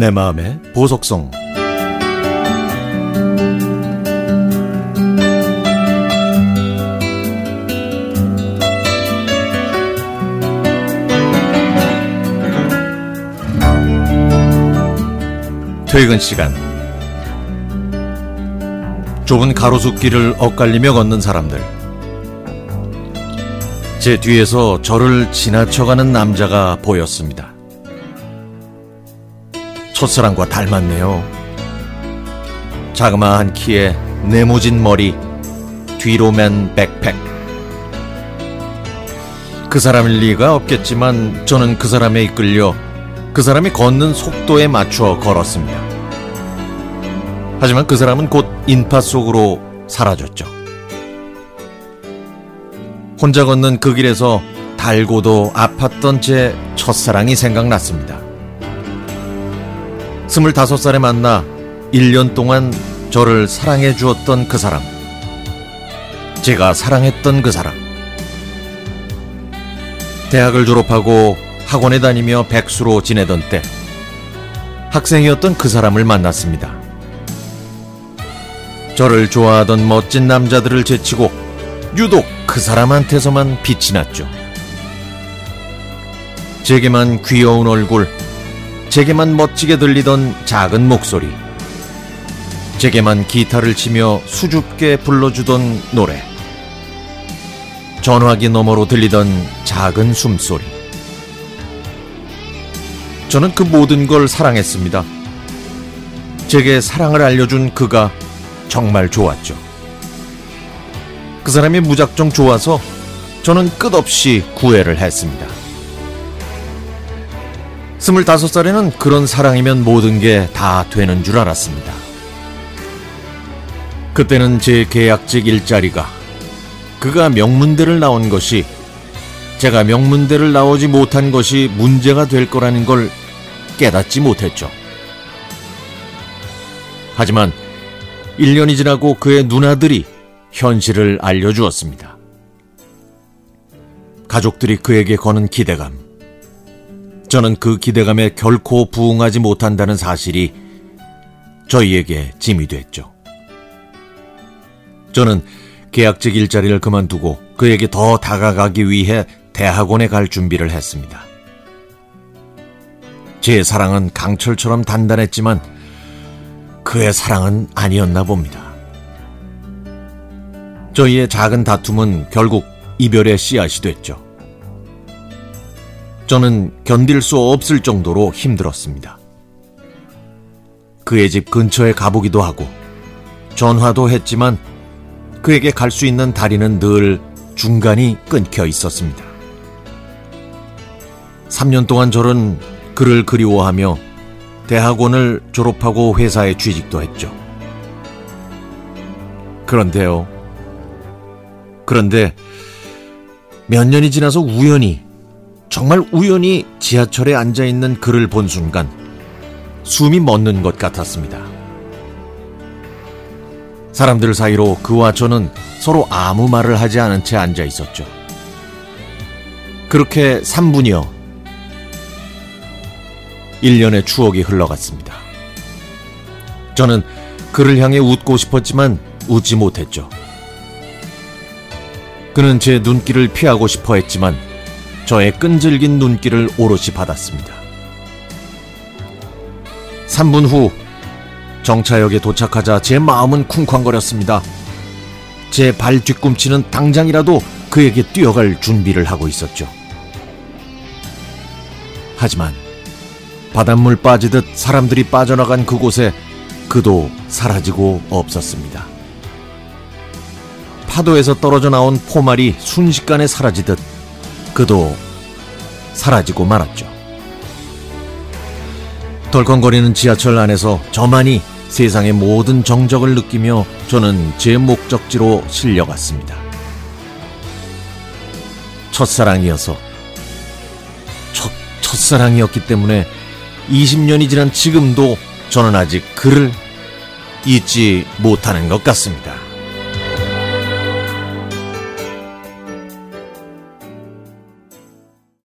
내 마음의 보석성. 퇴근 시간. 좁은 가로수길을 엇갈리며 걷는 사람들. 제 뒤에서 저를 지나쳐가는 남자가 보였습니다. 첫사랑과 닮았네요. 자그마한 키에 네모진 머리, 뒤로 맨 백팩. 그 사람일 리가 없겠지만 저는 그 사람에 이끌려 그 사람이 걷는 속도에 맞춰 걸었습니다. 하지만 그 사람은 곧 인파 속으로 사라졌죠. 혼자 걷는 그 길에서 달고도 아팠던 제 첫사랑이 생각났습니다. 스물다섯 살에 만나 1년 동안 저를 사랑해 주었던 그 사람. 제가 사랑했던 그 사람. 대학을 졸업하고 학원에 다니며 백수로 지내던 때 학생이었던 그 사람을 만났습니다. 저를 좋아하던 멋진 남자들을 제치고 유독 그 사람한테서만 빛이 났죠. 제게만 귀여운 얼굴, 제게만 멋지게 들리던 작은 목소리, 제게만 기타를 치며 수줍게 불러주던 노래, 전화기 너머로 들리던 작은 숨소리. 저는 그 모든 걸 사랑했습니다. 제게 사랑을 알려준 그가 정말 좋았죠. 그 사람이 무작정 좋아서 저는 끝없이 구애를 했습니다. 스물다섯 살에는 그런 사랑이면 모든 게 다 되는 줄 알았습니다. 그때는 제 계약직 일자리가 그가 명문대를 나온 것이 제가 명문대를 나오지 못한 것이 문제가 될 거라는 걸 깨닫지 못했죠. 하지만 1년이 지나고 그의 누나들이 현실을 알려주었습니다. 가족들이 그에게 거는 기대감. 저는 그 기대감에 결코 부응하지 못한다는 사실이 저희에게 짐이 됐죠. 저는 계약직 일자리를 그만두고 그에게 더 다가가기 위해 대학원에 갈 준비를 했습니다. 제 사랑은 강철처럼 단단했지만 그의 사랑은 아니었나 봅니다. 저희의 작은 다툼은 결국 이별의 씨앗이 됐죠. 저는 견딜 수 없을 정도로 힘들었습니다. 그의 집 근처에 가보기도 하고 전화도 했지만 그에게 갈 수 있는 다리는 늘 중간이 끊겨 있었습니다. 3년 동안 저는 그를 그리워하며 대학원을 졸업하고 회사에 취직도 했죠. 그런데요. 그런데 몇 년이 지나서 우연히, 정말 우연히 지하철에 앉아 있는 그를 본 순간 숨이 멎는 것 같았습니다. 사람들 사이로 그와 저는 서로 아무 말을 하지 않은 채 앉아 있었죠. 그렇게 3분여 1년의 추억이 흘러갔습니다. 저는 그를 향해 웃고 싶었지만 웃지 못했죠. 그는 제 눈길을 피하고 싶어 했지만 저의 끈질긴 눈길을 오롯이 받았습니다. 3분 후 정차역에 도착하자 제 마음은 쿵쾅거렸습니다. 제 발 뒤꿈치는 당장이라도 그에게 뛰어갈 준비를 하고 있었죠. 하지만 바닷물 빠지듯 사람들이 빠져나간 그곳에 그도 사라지고 없었습니다. 파도에서 떨어져 나온 포말이 순식간에 사라지듯 그도 사라지고 말았죠. 덜컹거리는 지하철 안에서 저만이 세상의 모든 정적을 느끼며 저는 제 목적지로 실려갔습니다. 첫사랑이어서 첫, 첫사랑이었기 때문에 20년이 지난 지금도 저는 아직 그를 잊지 못하는 것 같습니다.